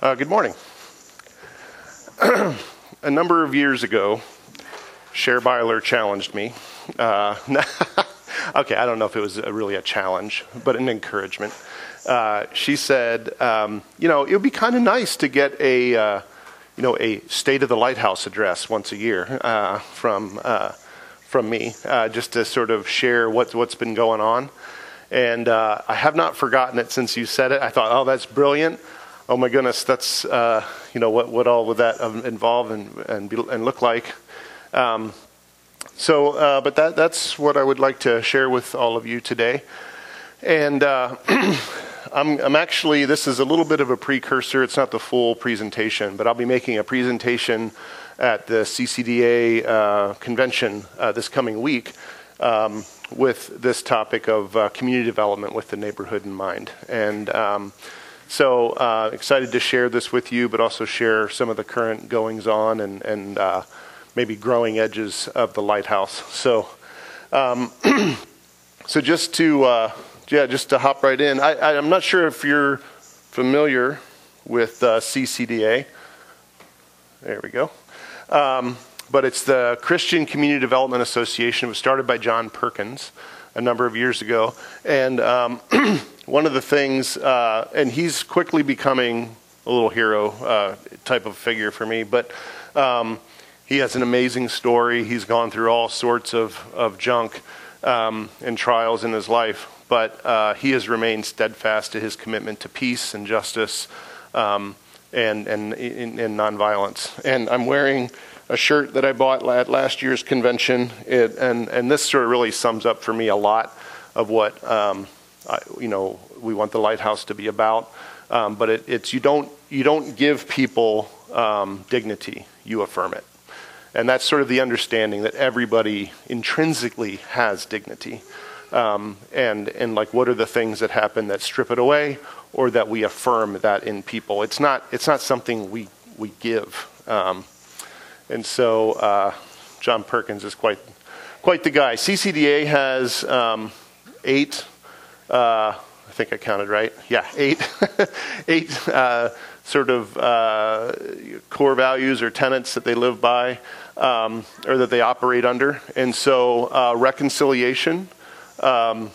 Uh, good morning. a number of years ago, Cher Byler challenged me. Uh, okay, I don't know if it was a, really a challenge, but an encouragement. Uh, she said, um, you know, it would be kind of nice to get a, uh, you know, a state of the lighthouse address once a year uh, from uh, from me, just to sort of share what's what's been going on. And I have not forgotten it since you said it. I thought, oh, that's brilliant oh my goodness, that's uh, you know what what all would that involve and and, be, and look like. Um, so, uh, but that that's what I would like to share with all of you today. And uh, I'm, I'm actually this is a little bit of a precursor. It's not the full presentation, but I'll be making a presentation at the CCDA uh, convention uh, this coming week. Um, with this topic of uh, community development with the neighborhood in mind. And um, so uh, excited to share this with you, but also share some of the current goings on and, and uh, maybe growing edges of the lighthouse. So, um, so just to uh, yeah, just to hop right in. I, am not sure if you're familiar with uh, CCDA. There we go. Um, but it's the Christian Community Development Association. It was started by John Perkins a number of years ago, and um, one of the things, uh, and he's quickly becoming a little hero uh, type of figure for me, but um, he has an amazing story. He's gone through all sorts of, of junk um, and trials in his life, but uh, he has remained steadfast to his commitment to peace and justice um, and, and, and, and nonviolence. And I'm wearing a shirt that I bought at last year's convention, it, and, and this sort of really sums up for me a lot of what um, I, you know, we want the lighthouse to be about. Um, but it, it's you don't you don't give people um, dignity, you affirm it, and that's sort of the understanding that everybody intrinsically has dignity, um, and and like what are the things that happen that strip it away, or that we affirm that in people. It's not it's not something we we give, um, and so uh, John Perkins is quite quite the guy. CCDA has um, eight uh, I think I counted right. Yeah, eight, eight uh, sort of uh, core values or tenets that they live by um, or that they operate under. And so uh, reconciliation, um,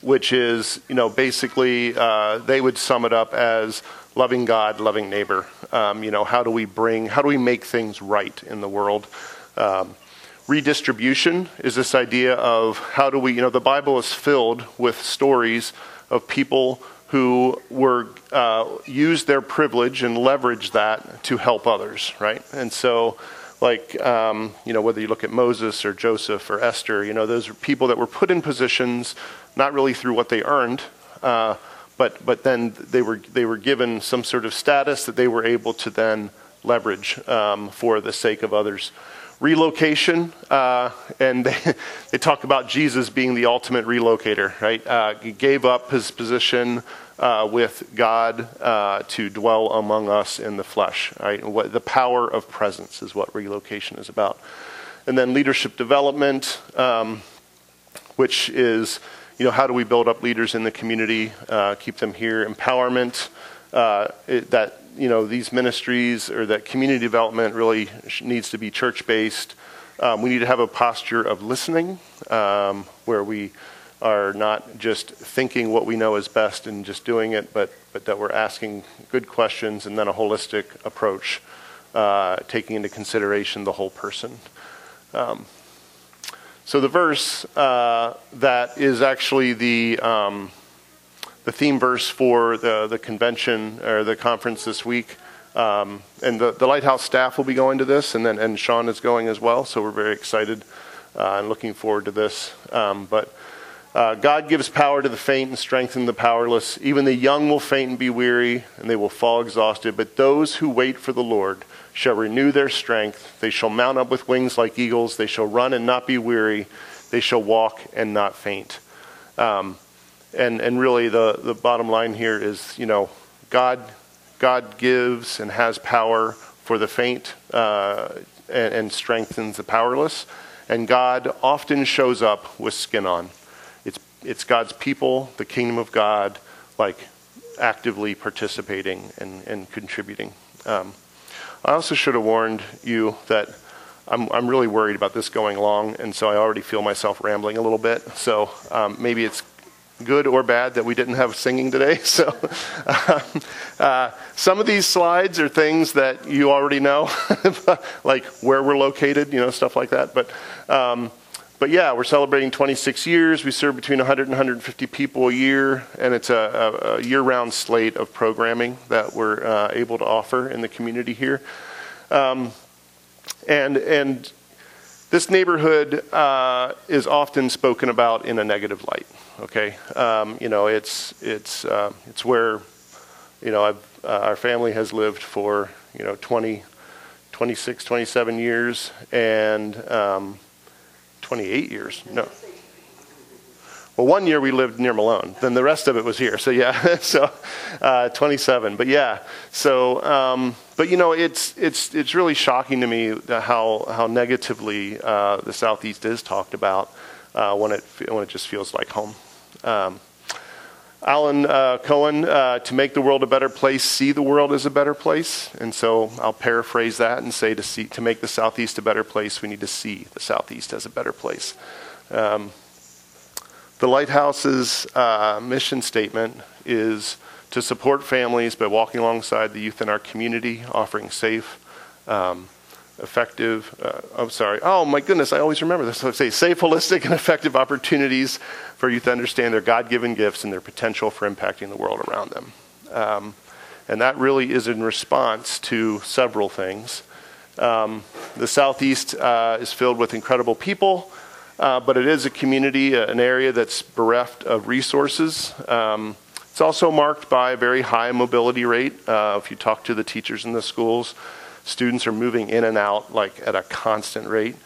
which is, you know, basically uh, they would sum it up as loving God, loving neighbor. Um, you know, how do we bring, how do we make things right in the world? Um, redistribution is this idea of how do we, you know, the Bible is filled with stories of people who were uh, used their privilege and leveraged that to help others, right? And so, like, um, you know, whether you look at Moses or Joseph or Esther, you know, those are people that were put in positions not really through what they earned, uh, but but then they were they were given some sort of status that they were able to then leverage um, for the sake of others relocation, uh, and they, they, talk about Jesus being the ultimate relocator, right? Uh, he gave up his position uh, with God uh, to dwell among us in the flesh, right? What, the power of presence is what relocation is about. And then leadership development, um, which is, you know, how do we build up leaders in the community, uh, keep them here? Empowerment, uh, it, that you know these ministries or that community development really needs to be church based. Um, we need to have a posture of listening, um, where we are not just thinking what we know is best and just doing it, but but that we're asking good questions and then a holistic approach, uh, taking into consideration the whole person. Um, so the verse uh, that is actually the um, the theme verse for the, the convention or the conference this week. Um, and the, the Lighthouse staff will be going to this, and then and Sean is going as well. So we're very excited uh, and looking forward to this. Um, but uh, God gives power to the faint and strengthen the powerless. Even the young will faint and be weary, and they will fall exhausted. But those who wait for the Lord shall renew their strength. They shall mount up with wings like eagles. They shall run and not be weary. They shall walk and not faint. Um, and and really the the bottom line here is you know God God gives and has power for the faint uh, and, and, strengthens the powerless, and God often shows up with skin on. It's God's people, the kingdom of God, like actively participating and, and contributing. Um, I also should have warned you that I'm, I'm really worried about this going long, and so I already feel myself rambling a little bit. So um, maybe it's good or bad that we didn't have singing today. So, uh, some of these slides are things that you already know, like where we're located, you know, stuff like that. But, um, but yeah, we're celebrating 26 years. We serve between 100 and 150 people a year, and it's a, a year-round slate of programming that we're uh, able to offer in the community here. Um, and and this neighborhood uh, is often spoken about in a negative light. Okay, um, you know, it's it's uh, it's where you know uh, our family has lived for you know 20, 26, 27 years, and um, 28 years. No. Well, one year we lived near Malone. Then the rest of it was here. So yeah, so uh, 27. But yeah, so um, but you know it's it's it's really shocking to me how how negatively uh, the Southeast is talked about uh, when it when it just feels like home. Um, Alan uh, Cohen, uh, to make the world a better place, see the world as a better place. And so I'll paraphrase that and say to, see, to make the Southeast a better place, we need to see the Southeast as a better place. Um, the Lighthouse's uh, mission statement is to support families by walking alongside the youth in our community, offering safe, um, effective, uh, I'm sorry, oh my goodness, I always remember this. I say safe, holistic, and effective opportunities for youth to understand their God given gifts and their potential for impacting the world around them. Um, and that really is in response to several things. Um, the Southeast uh, is filled with incredible people, uh, but it is a community, uh, an area that's bereft of resources. Um, it's also marked by a very high mobility rate. Uh, if you talk to the teachers in the schools, Students are moving in and out like at a constant rate,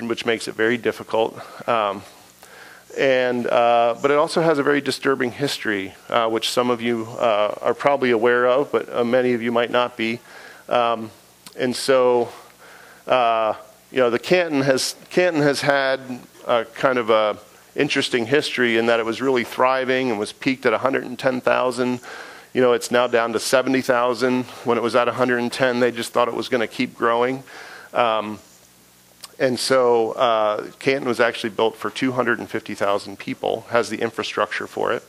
which makes it very difficult. Um, and uh, but it also has a very disturbing history, uh, which some of you uh, are probably aware of, but uh, many of you might not be. Um, and so, uh, you know, the Canton has Canton has had a kind of a interesting history in that it was really thriving and was peaked at 110,000 you know, it's now down to 70,000. When it was at 110, they just thought it was going to keep growing. Um, and so uh, Canton was actually built for 250,000 people, has the infrastructure for it.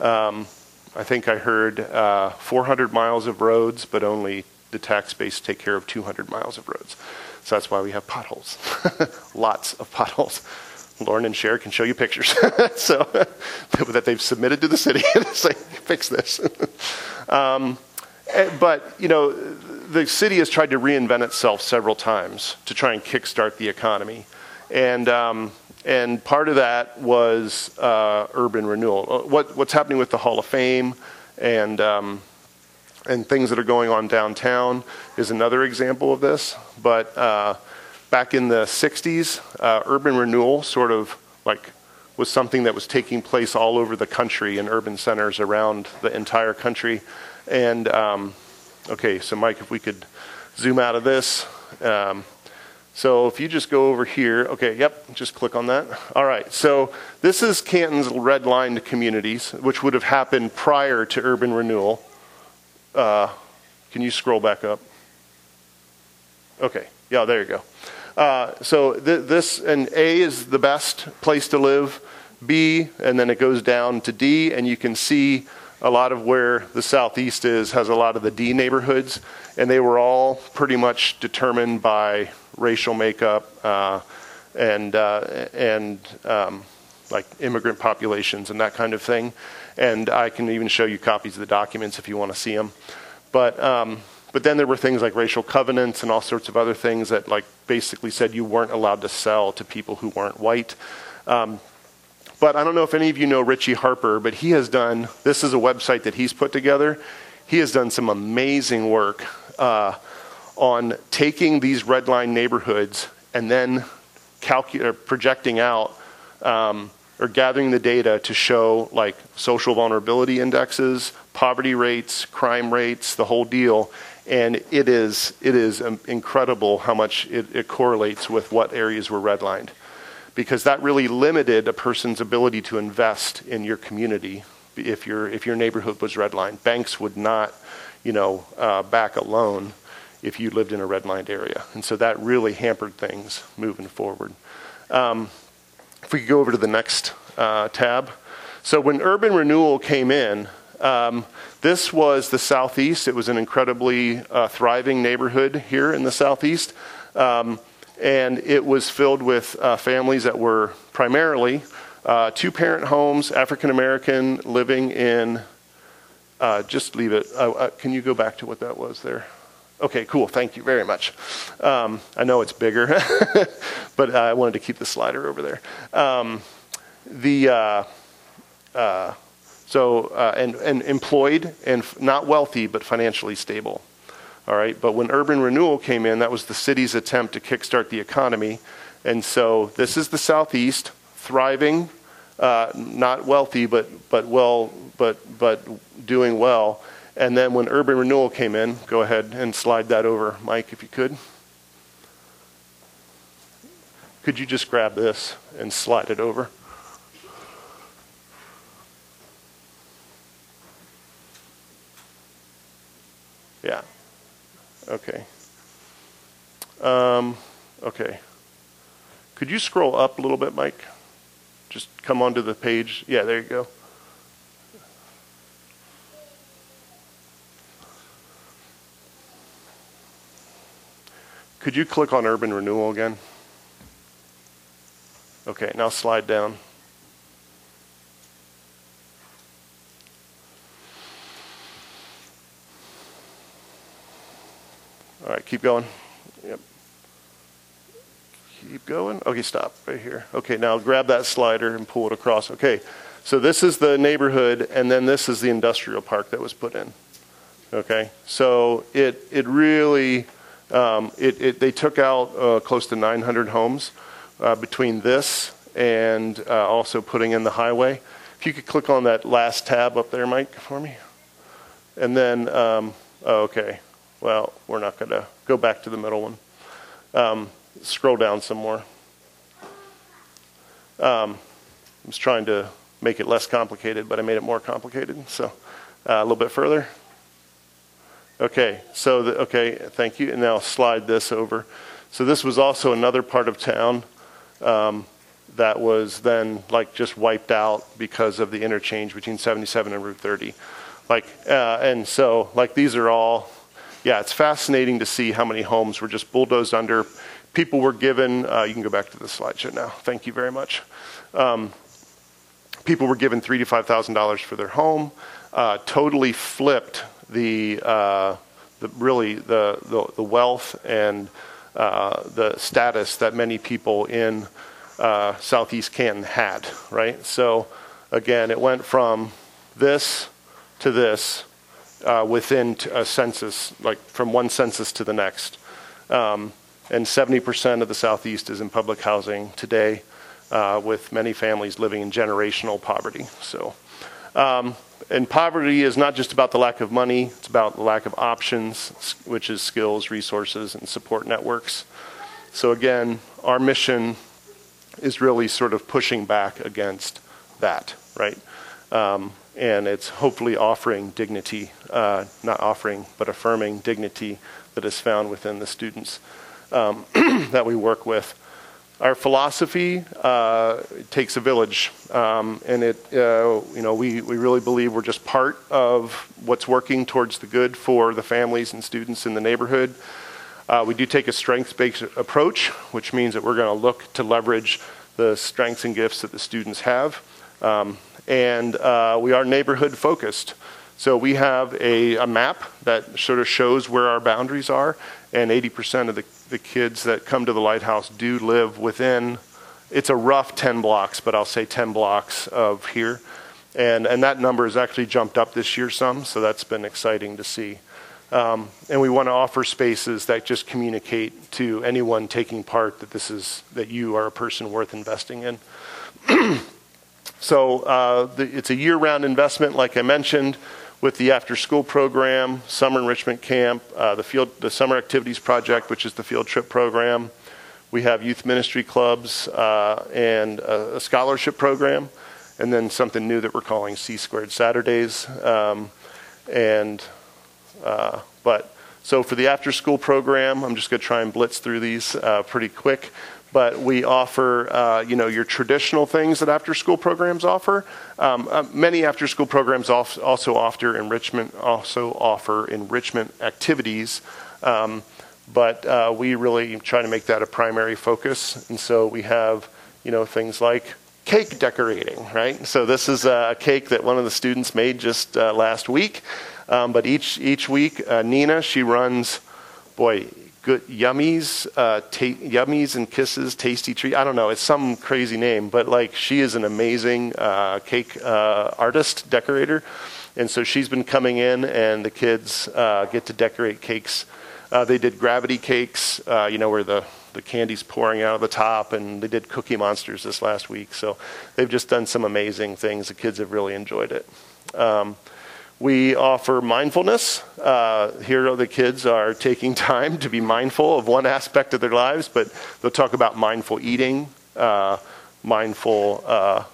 Um, I think I heard uh, 400 miles of roads, but only the tax base take care of 200 miles of roads. So that's why we have potholes, lots of potholes. Lauren and Cher can show you pictures so that they've submitted to the city and say, fix this. um, eh, but, you know, the city has tried to reinvent itself several times to try and kickstart the economy. And, um, and part of that was uh, urban renewal. Uh, what, what's happening with the Hall of Fame and, um, and things that are going on downtown is another example of this. But uh, back in the 60s, uh, urban renewal sort of like was something that was taking place all over the country in urban centers around the entire country. And um, okay, so Mike, if we could zoom out of this. Um, so if you just go over here, okay, yep, just click on that. All right, so this is Canton's red-lined communities, which would have happened prior to urban renewal. Uh, can you scroll back up? Okay, yeah, there you go. Uh, so th- this and A is the best place to live, B, and then it goes down to D, and you can see a lot of where the southeast is has a lot of the D neighborhoods, and they were all pretty much determined by racial makeup uh, and uh, and um, like immigrant populations and that kind of thing. And I can even show you copies of the documents if you want to see them. But um, but then there were things like racial covenants and all sorts of other things that like basically said you weren't allowed to sell to people who weren't white. Um, but I don't know if any of you know Richie Harper, but he has done, this is a website that he's put together. He has done some amazing work uh, on taking these red line neighborhoods and then calcu- projecting out um, or gathering the data to show like social vulnerability indexes, poverty rates, crime rates, the whole deal and it is it is incredible how much it, it, correlates with what areas were redlined because that really limited a person's ability to invest in your community if your if your neighborhood was redlined. Banks would not, you know, uh, back a loan if you lived in a redlined area, and so that really hampered things moving forward. Um, if we could go over to the next uh, tab. So when urban renewal came in, um, this was the southeast. It was an incredibly uh, thriving neighborhood here in the southeast. Um, and it was filled with uh, families that were primarily uh, two parent homes, African American, living in, uh, just leave it. Uh, uh, can you go back to what that was there? Okay, cool. Thank you very much. Um, I know it's bigger, but I wanted to keep the slider over there. Um, the so, uh, and, and employed and not wealthy, but financially stable. All right, but when urban renewal came in, that was the city's attempt to kickstart the economy. And so this is the southeast, thriving, uh, not wealthy, but, but well, but, but doing well. And then when urban renewal came in, go ahead and slide that over, Mike, if you could. Could you just grab this and slide it over? Yeah. Okay. Um, okay. Could you scroll up a little bit, Mike? Just come onto the page. Yeah, there you go. Could you click on urban renewal again? Okay, now slide down. Keep going. Yep. Keep going. Okay, stop right here. Okay, now grab that slider and pull it across. Okay, so this is the neighborhood, and then this is the industrial park that was put in. Okay, so it it really um, it, it, they took out uh, close to 900 homes uh, between this and uh, also putting in the highway. If you could click on that last tab up there, Mike, for me, and then um, oh, okay. Well, we're not going to go back to the middle one. Um, scroll down some more. Um, I was trying to make it less complicated, but I made it more complicated. So uh, a little bit further. Okay, so the, okay, thank you. And now slide this over. So this was also another part of town um, that was then like just wiped out because of the interchange between 77 and Route 30. Like, uh, and so like these are all yeah, it's fascinating to see how many homes were just bulldozed under. People were given, uh, you can go back to the slideshow now. Thank you very much. Um, people were given three to five thousand dollars for their home. Uh, totally flipped the, uh, the really the, the, the wealth and uh, the status that many people in uh, Southeast Canton had. Right. So again, it went from this to this uh, within a census, like from one census to the next. Um, and 70% of the Southeast is in public housing today, uh, with many families living in generational poverty. So, um, and poverty is not just about the lack of money, it's about the lack of options, which is skills, resources, and support networks. So, again, our mission is really sort of pushing back against that, right? Um, and it's hopefully offering dignity, uh, not offering, but affirming dignity that is found within the students um, that we work with. Our philosophy uh, takes a village, um, and it, uh, you know, we, we really believe we're just part of what's working towards the good for the families and students in the neighborhood. Uh, we do take a strengths-based approach, which means that we're going to look to leverage the strengths and gifts that the students have. Um, and uh, we are neighborhood focused. So we have a, a, map that sort of shows where our boundaries are, and 80% of the, the kids that come to the lighthouse do live within, it's a rough 10 blocks, but I'll say 10 blocks of here. And, and that number has actually jumped up this year some, so that's been exciting to see. Um, and we want to offer spaces that just communicate to anyone taking part that this is that you are a person worth investing in. So uh, the, it's a year-round investment, like I mentioned, with the after-school program, summer enrichment camp, uh, the field, the summer activities project, which is the field trip program. We have youth ministry clubs uh, and a, a, scholarship program, and then something new that we're calling C Squared Saturdays. Um, and uh, but so for the after school program, I'm just going to try and blitz through these uh, pretty quick. But we offer, uh, you know, your traditional things that after school programs offer. Um, uh, many after school programs also offer enrichment, also offer enrichment activities. Um, but uh, we really try to make that a primary focus. And so we have, you know, things like cake decorating, right? So this is a cake that one of the students made just uh, last week. Um, but each each week, uh, Nina she runs, boy, good yummies, uh, ta- yummies and kisses, tasty treat. I don't know, it's some crazy name, but like she is an amazing uh, cake uh, artist decorator, and so she's been coming in, and the kids uh, get to decorate cakes. Uh, they did gravity cakes, you know, where the the candy's pouring out of the top, and they did Cookie Monsters this last week. So they've just done some amazing things. The kids have really enjoyed it. Um, we offer mindfulness. Uh, here, the kids are taking time to be mindful of one aspect of their lives, but they'll talk about mindful eating, uh, mindful. Uh,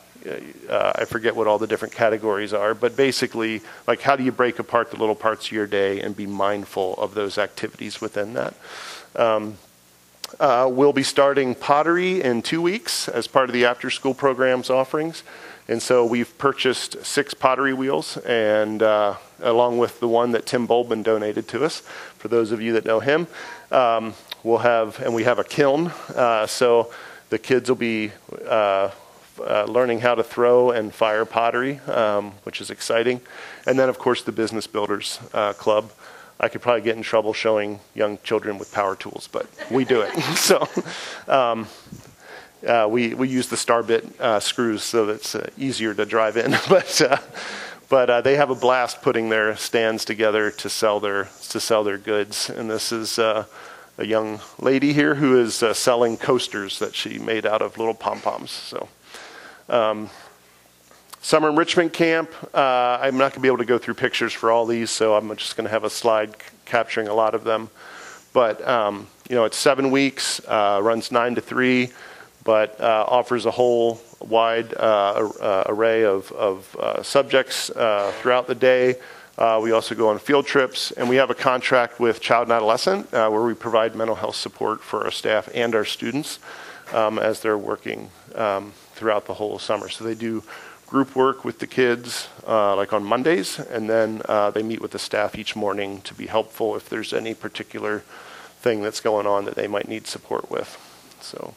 uh, I forget what all the different categories are, but basically, like how do you break apart the little parts of your day and be mindful of those activities within that? Um, uh, we'll be starting pottery in two weeks as part of the after school program's offerings. And so we've purchased six pottery wheels, and uh, along with the one that Tim Bolbin donated to us, for those of you that know him, um, we'll have, and we have a kiln. Uh, so the kids will be uh, uh, learning how to throw and fire pottery, um, which is exciting. And then, of course, the Business Builders uh, Club. I could probably get in trouble showing young children with power tools, but we do it. so, um, uh, we, we use the Starbit uh, screws so it's uh, easier to drive in. but uh, but uh, they have a blast putting their stands together to sell their to sell their goods. And this is uh, a young lady here who is selling coasters that she made out of little pom poms. So. Um, summer enrichment camp. I'm not going to be able to go through pictures for all these, so I'm just going to have a slide capturing a lot of them. But um, you know, it's seven weeks, runs nine to three but uh, offers a whole wide uh, uh, array of, of subjects throughout the day. we also go on field trips, and we have a contract with Child and Adolescent where we provide mental health support for our staff and our students um, as they're working um, throughout the whole summer. So they do group work with the kids, uh, like on Mondays, and then uh, they meet with the staff each morning to be helpful if there's any particular thing that's going on that they might need support with. So.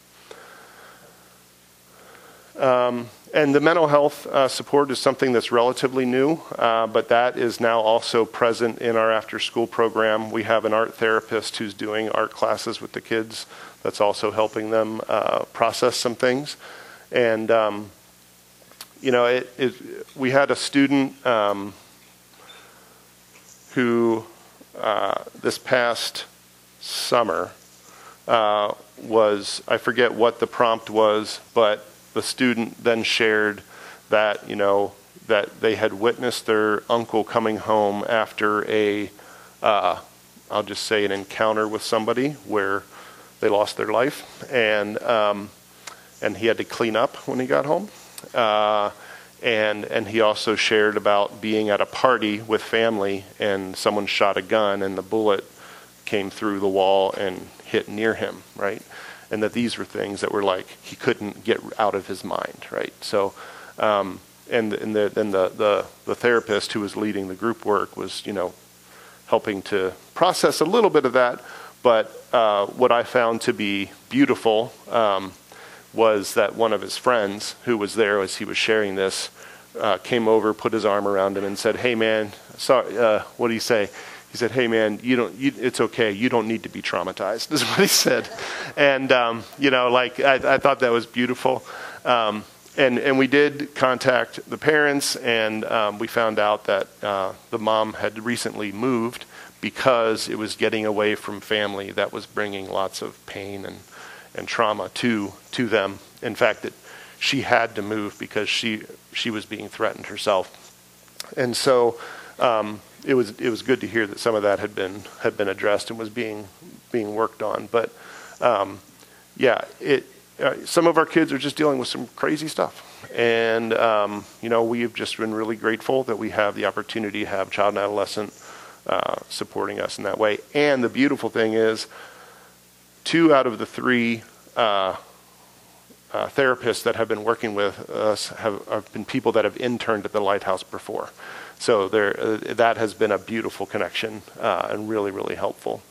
Um, and the mental health uh, support is something that's relatively new, uh, but that is now also present in our after school program. We have an art therapist who's doing art classes with the kids that's also helping them uh, process some things. And, um, you know, it, it, we had a student um, who uh, this past summer uh, was, I forget what the prompt was, but the student then shared that, you know, that they had witnessed their uncle coming home after a, uh, I'll just say, an encounter with somebody where they lost their life, and um, and he had to clean up when he got home. Uh, and and he also shared about being at a party with family, and someone shot a gun, and the bullet came through the wall and hit near him, right? and that these were things that were like he couldn't get out of his mind, right? So, um, and and the, then the, the the therapist who was leading the group work was you know helping to process a little bit of that, but uh, what I found to be beautiful um, was that one of his friends who was there as he was sharing this uh, came over, put his arm around him, and said, "Hey man, sorry, uh, what do you say?" he said, "Hey man, you don't. You, it's okay. You don't need to be traumatized." Is what he said, and um, you know, like I, I, thought that was beautiful. Um, and and we did contact the parents, and um, we found out that uh, the mom had recently moved because it was getting away from family that was bringing lots of pain and and trauma to to them. In fact, that she had to move because she she was being threatened herself, and so. Um, it was it was good to hear that some of that had been had been addressed and was being being worked on. But um, yeah, it uh, some of our kids are just dealing with some crazy stuff. And, um, you know, we have just been really grateful that we have the opportunity to have child and adolescent uh, supporting us in that way. And the beautiful thing is, two out of the three uh, uh, therapists that have been working with us have, have, been people that have interned at the lighthouse before. So there, uh, that has been a beautiful connection uh, and really, really helpful.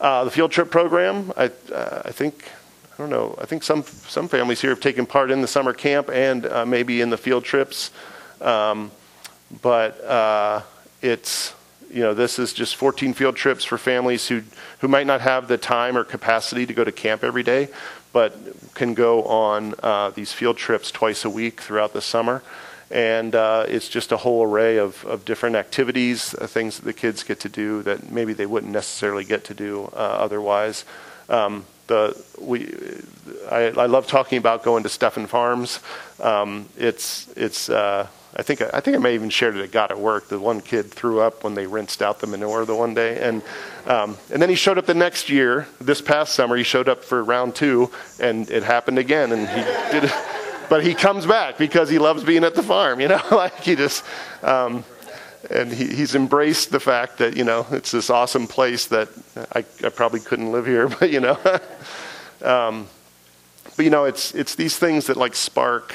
Uh, the field trip program, I, uh, I think, I don't know, I think some, some families here have taken part in the summer camp and uh, maybe in the field trips. Um, but it's, you know, this is just 14 field trips for families who, who might not have the time or capacity to go to camp every day, but can go on uh, these field trips twice a week throughout the summer. And uh, it's just a whole array of, of different activities, uh, things that the kids get to do that maybe they wouldn't necessarily get to do uh, otherwise. Um, the we I, I, love talking about going to Stephan Farms. Um, it's it's uh, I think I think I may even shared it at God at Work. The one kid threw up when they rinsed out the manure the one day, and um, and then he showed up the next year. This past summer, he showed up for round two, and it happened again, and he did. But he comes back because he loves being at the farm. You know, like he just. Um, and he, he's embraced the fact that you know it's this awesome place that I, I probably couldn't live here, but you know, um, but you know it's it's these things that like spark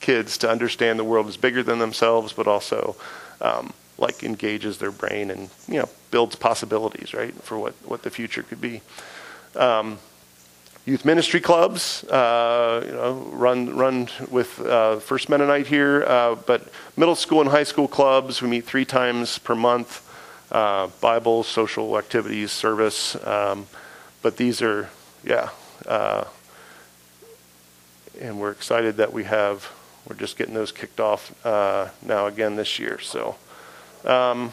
kids to understand the world is bigger than themselves, but also um, like engages their brain and you know builds possibilities, right, for what what the future could be. Um, youth ministry clubs, uh, you know, run run with uh, First Mennonite here, uh, but middle school and high school clubs. We meet three times per month. Uh, Bible, social activities, service, um, but these are yeah, uh, and we're excited that we have we're just getting those kicked off uh, now again this year. So, um,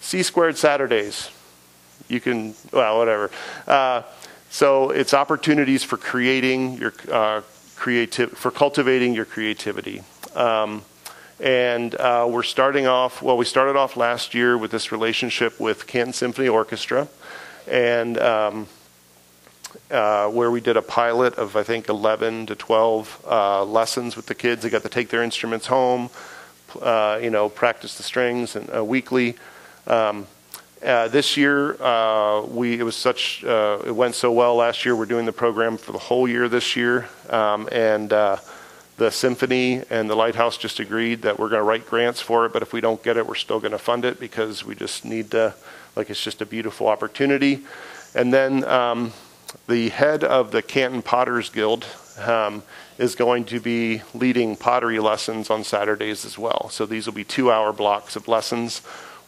C squared Saturdays. You can, well, whatever. Uh, so it's opportunities for creating your uh, creative, for cultivating your creativity. Um, and uh, we're starting off, well, we started off last year with this relationship with Canton Symphony Orchestra. And um, uh, where we did a pilot of I think 11 to 12 uh, lessons with the kids. They got to take their instruments home, uh, you know, practice the strings and uh, weekly. Um, uh, this year, we it was such it went so well last year. We're doing the program for the whole year this year, um, and the symphony and the lighthouse just agreed that we're going to write grants for it. But if we don't get it, we're still going to fund it because we just need to. Like it's just a beautiful opportunity. And then um, the head of the Canton Potters Guild um, is going to be leading pottery lessons on Saturdays as well. So these will be two hour blocks of lessons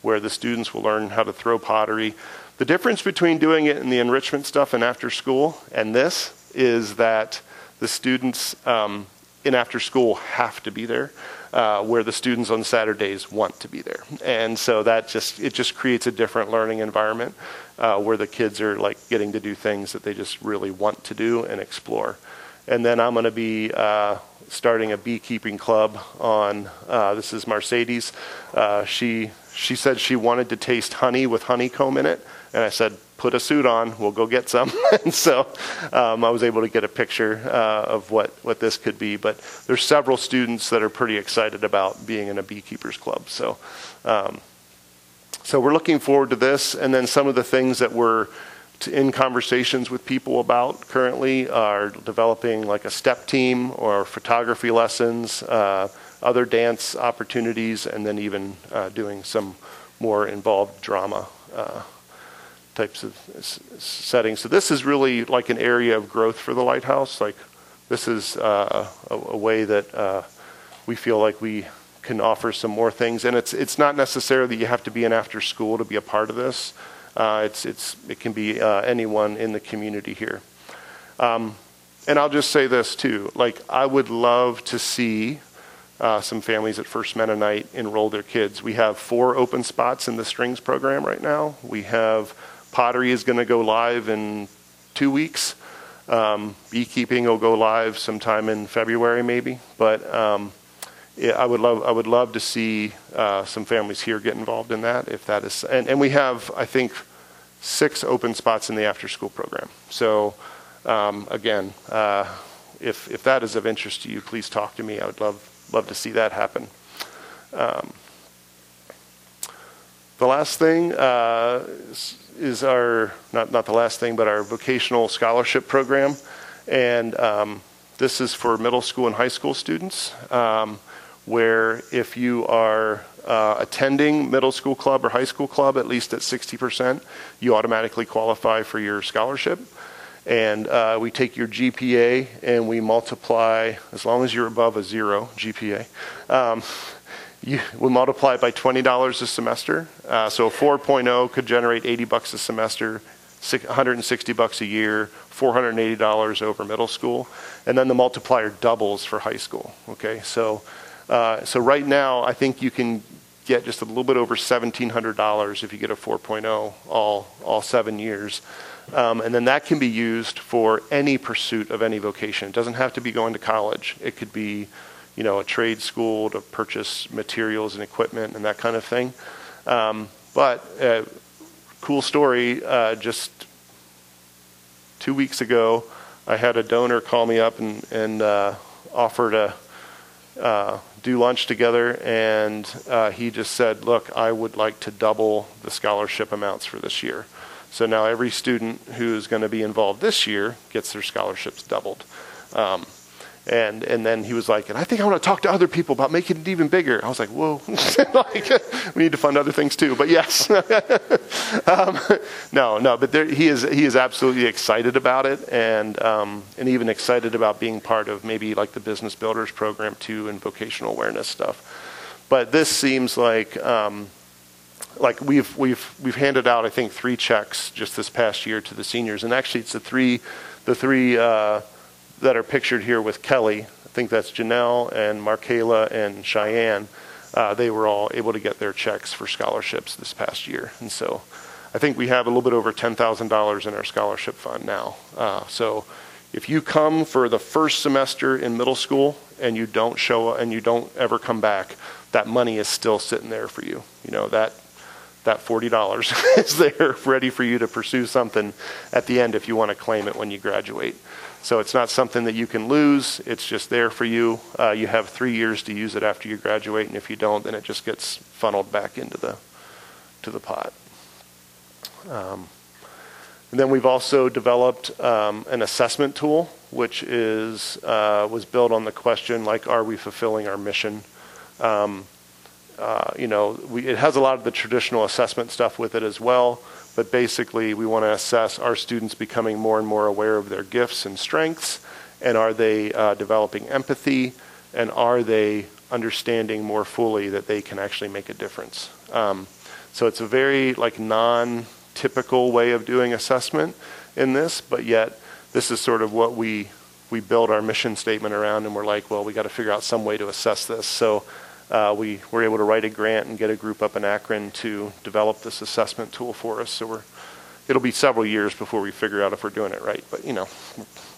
where the students will learn how to throw pottery. The difference between doing it in the enrichment stuff and after school and this is that the students um, in after school have to be there. Uh, where the students on Saturdays want to be there, and so that just it just creates a different learning environment uh, where the kids are like getting to do things that they just really want to do and explore. And then I'm going to be uh, starting a beekeeping club on. Uh, this is Mercedes. Uh, she she said she wanted to taste honey with honeycomb in it, and I said, "Put a suit on. We'll go get some." and so um, I was able to get a picture uh, of what what this could be. But there's several students that are pretty excited about being in a beekeepers club. So. Um, so we're looking forward to this, and then some of the things that we're in conversations with people about currently are developing like a step team or photography lessons, uh, other dance opportunities, and then even uh, doing some more involved drama uh, types of settings. So this is really like an area of growth for the lighthouse. Like this is uh, a, a, way that uh, we feel like we can offer some more things. And it's it's not necessarily that you have to be in after school to be a part of this. Uh, it's it's it can be uh, anyone in the community here. Um, and I'll just say this too: like I would love to see uh, some families at First Mennonite enroll their kids. We have four open spots in the strings program right now. We have pottery is going to go live in two weeks. Um, beekeeping will go live sometime in February, maybe. But um, I would love I would love to see uh, some families here get involved in that if that is and, and we have I think six open spots in the after school program so um, again, uh, if, if that is of interest to you, please talk to me. I would love, love to see that happen. Um, the last thing uh, is our, not, not the last thing, but our vocational scholarship program. And um, this is for middle school and high school students, um, where if you are uh, attending middle school club or high school club at least at 60%, you automatically qualify for your scholarship. And uh, we take your GPA and we multiply, as long as you're above a zero GPA, um, you, we multiply it by $20 a semester. Uh, so a 4.0 could generate 80 bucks a semester, 160 bucks a year, $480 over middle school, and then the multiplier doubles for high school. Okay, so uh, so right now I think you can get just a little bit over $1,700 if you get a 4.0 all all seven years. Um, and then that can be used for any pursuit of any vocation. It doesn't have to be going to college. It could be, you know, a trade school to purchase materials and equipment and that kind of thing. Um, but uh, cool story. Uh, just two weeks ago, I had a donor call me up and, and uh, offer to uh, do lunch together, and uh, he just said, "Look, I would like to double the scholarship amounts for this year." So now every student who is going to be involved this year gets their scholarships doubled. Um, and and then he was like, and I think I want to talk to other people about making it even bigger. I was like, whoa, like, we need to fund other things too. But yes, um, no, no. But there, he is he is absolutely excited about it, and um, and even excited about being part of maybe like the business builders program too, and vocational awareness stuff. But this seems like. Um, like we've we've we've handed out I think three checks just this past year to the seniors, and actually it's the three the three uh, that are pictured here with Kelly. I think that's Janelle and Markayla and Cheyenne. Uh, they were all able to get their checks for scholarships this past year, and so I think we have a little bit over ten thousand dollars in our scholarship fund now. Uh, so if you come for the first semester in middle school and you don't show and you don't ever come back, that money is still sitting there for you. You know that that $40 is there ready for you to pursue something at the end if you want to claim it when you graduate. So it's not something that you can lose. It's just there for you. Uh, you have three years to use it after you graduate, and if you don't, then it just gets funneled back into the to the pot. Um, and then we've also developed um, an assessment tool, which is uh, was built on the question like, are we fulfilling our mission? Um, uh, you know, we, it has a lot of the traditional assessment stuff with it as well, but basically we want to assess are students becoming more and more aware of their gifts and strengths, and are they uh, developing empathy, and are they understanding more fully that they can actually make a difference. Um, so it's a very like non-typical way of doing assessment in this, but yet this is sort of what we we build our mission statement around, and we're like, well, we got to figure out some way to assess this. So uh, we were able to write a grant and get a group up in Akron to develop this assessment tool for us. So we're it'll be several years before we figure out if we're doing it right. But you know,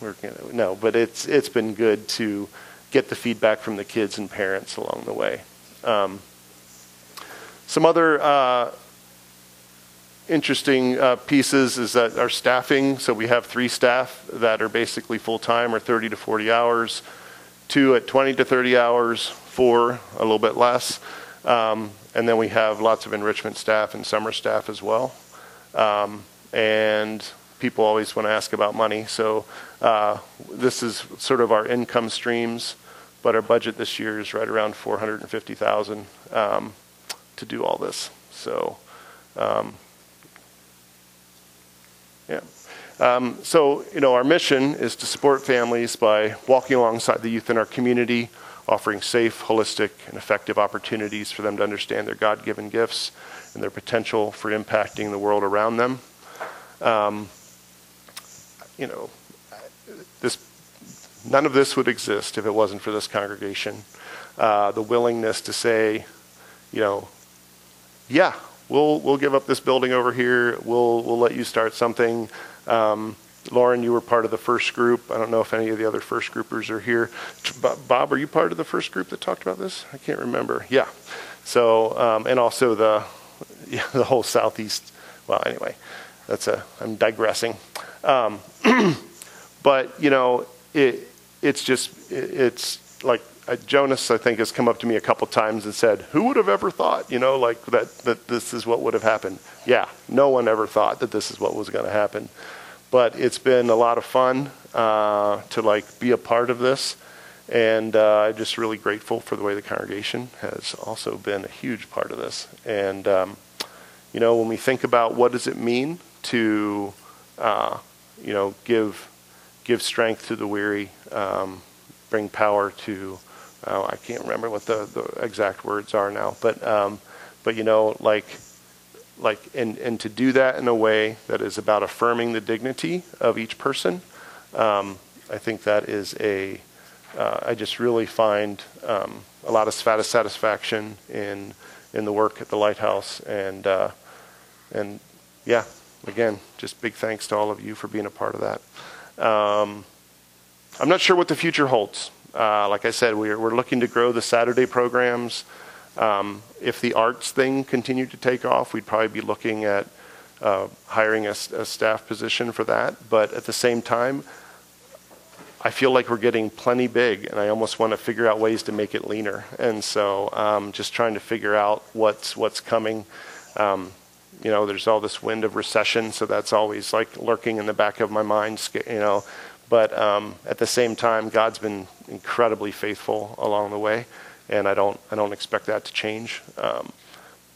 we're know, no. But it's it's been good to get the feedback from the kids and parents along the way. Um, some other uh, interesting uh, pieces is that our staffing. So we have three staff that are basically full time or 30 to 40 hours, two at 20 to 30 hours, four, a little bit less. Um, and then we have lots of enrichment staff and summer staff as well. Um, and people always want to ask about money. So uh, this is sort of our income streams, but our budget this year is right around 450,000 um, to do all this. So, um, yeah. Um, so, you know, our mission is to support families by walking alongside the youth in our community, offering safe, holistic, and effective opportunities for them to understand their God given gifts and their potential for impacting the world around them. Um, you know, this, none of this would exist if it wasn't for this congregation. Uh, the willingness to say, you know, yeah, we'll we'll give up this building over here. We'll we'll let you start something. Um, Lauren, you were part of the first group. I don't know if any of the other first groupers are here. Bob, are you part of the first group that talked about this? I can't remember. Yeah. So, um, and also the yeah, the whole southeast. Well, anyway, that's a. I'm digressing. Um, but you know, it, it's just it, it's like uh, Jonas, I think, has come up to me a couple times and said, "Who would have ever thought, you know, like that that this is what would have happened?" Yeah, no one ever thought that this is what was going to happen, but it's been a lot of fun uh, to like be a part of this, and uh, I'm just really grateful for the way the congregation has also been a huge part of this. And um, you know, when we think about what does it mean to, uh, you know, give give strength to the weary, um, bring power to oh, I can't remember what the, the exact words are now, but um, but you know, like like and and to do that in a way that is about affirming the dignity of each person, um, I think that is a uh, I just really find um, a lot of satisfaction in in the work at the lighthouse, and uh, and yeah, again, just big thanks to all of you for being a part of that. Um, I'm not sure what the future holds. Uh, like I said, we're, we're looking to grow the Saturday programs. Um, if the arts thing continued to take off, we'd probably be looking at uh, hiring a, a, staff position for that. But at the same time, I feel like we're getting plenty big, and I almost want to figure out ways to make it leaner. And so, um, just trying to figure out what's what's coming. Um, you know, there's all this wind of recession, so that's always like lurking in the back of my mind. You know, but um, at the same time, God's been incredibly faithful along the way, and I don't I don't expect that to change. Um,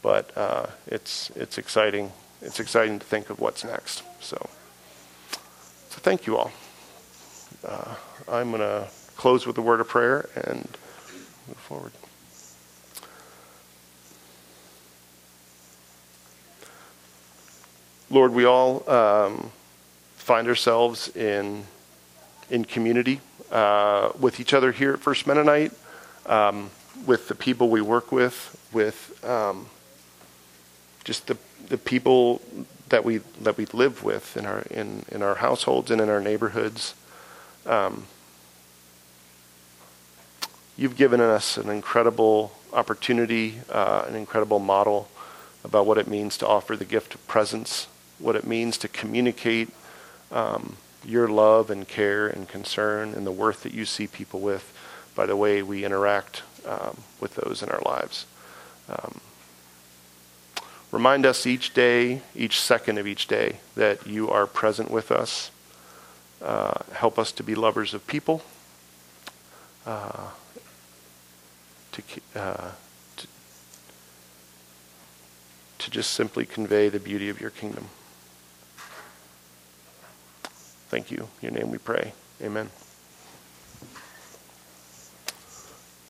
but uh, it's it's exciting. It's exciting to think of what's next. So, so thank you all. Uh, I'm going to close with a word of prayer and move forward. Lord, we all um, find ourselves in in community uh, with each other here at First Mennonite, um, with the people we work with, with um, just the the people that we that we live with in our in, in our households and in our neighborhoods. Um, you've given us an incredible opportunity, uh, an incredible model about what it means to offer the gift of presence, what it means to communicate um, your love and care and concern and the worth that you see people with by the way we interact um, with those in our lives. Um, remind us each day, each second of each day, that you are present with us. Uh, help us to be lovers of people, uh, to, uh, to, to just simply convey the beauty of your kingdom. Thank you. In your name we pray. Amen.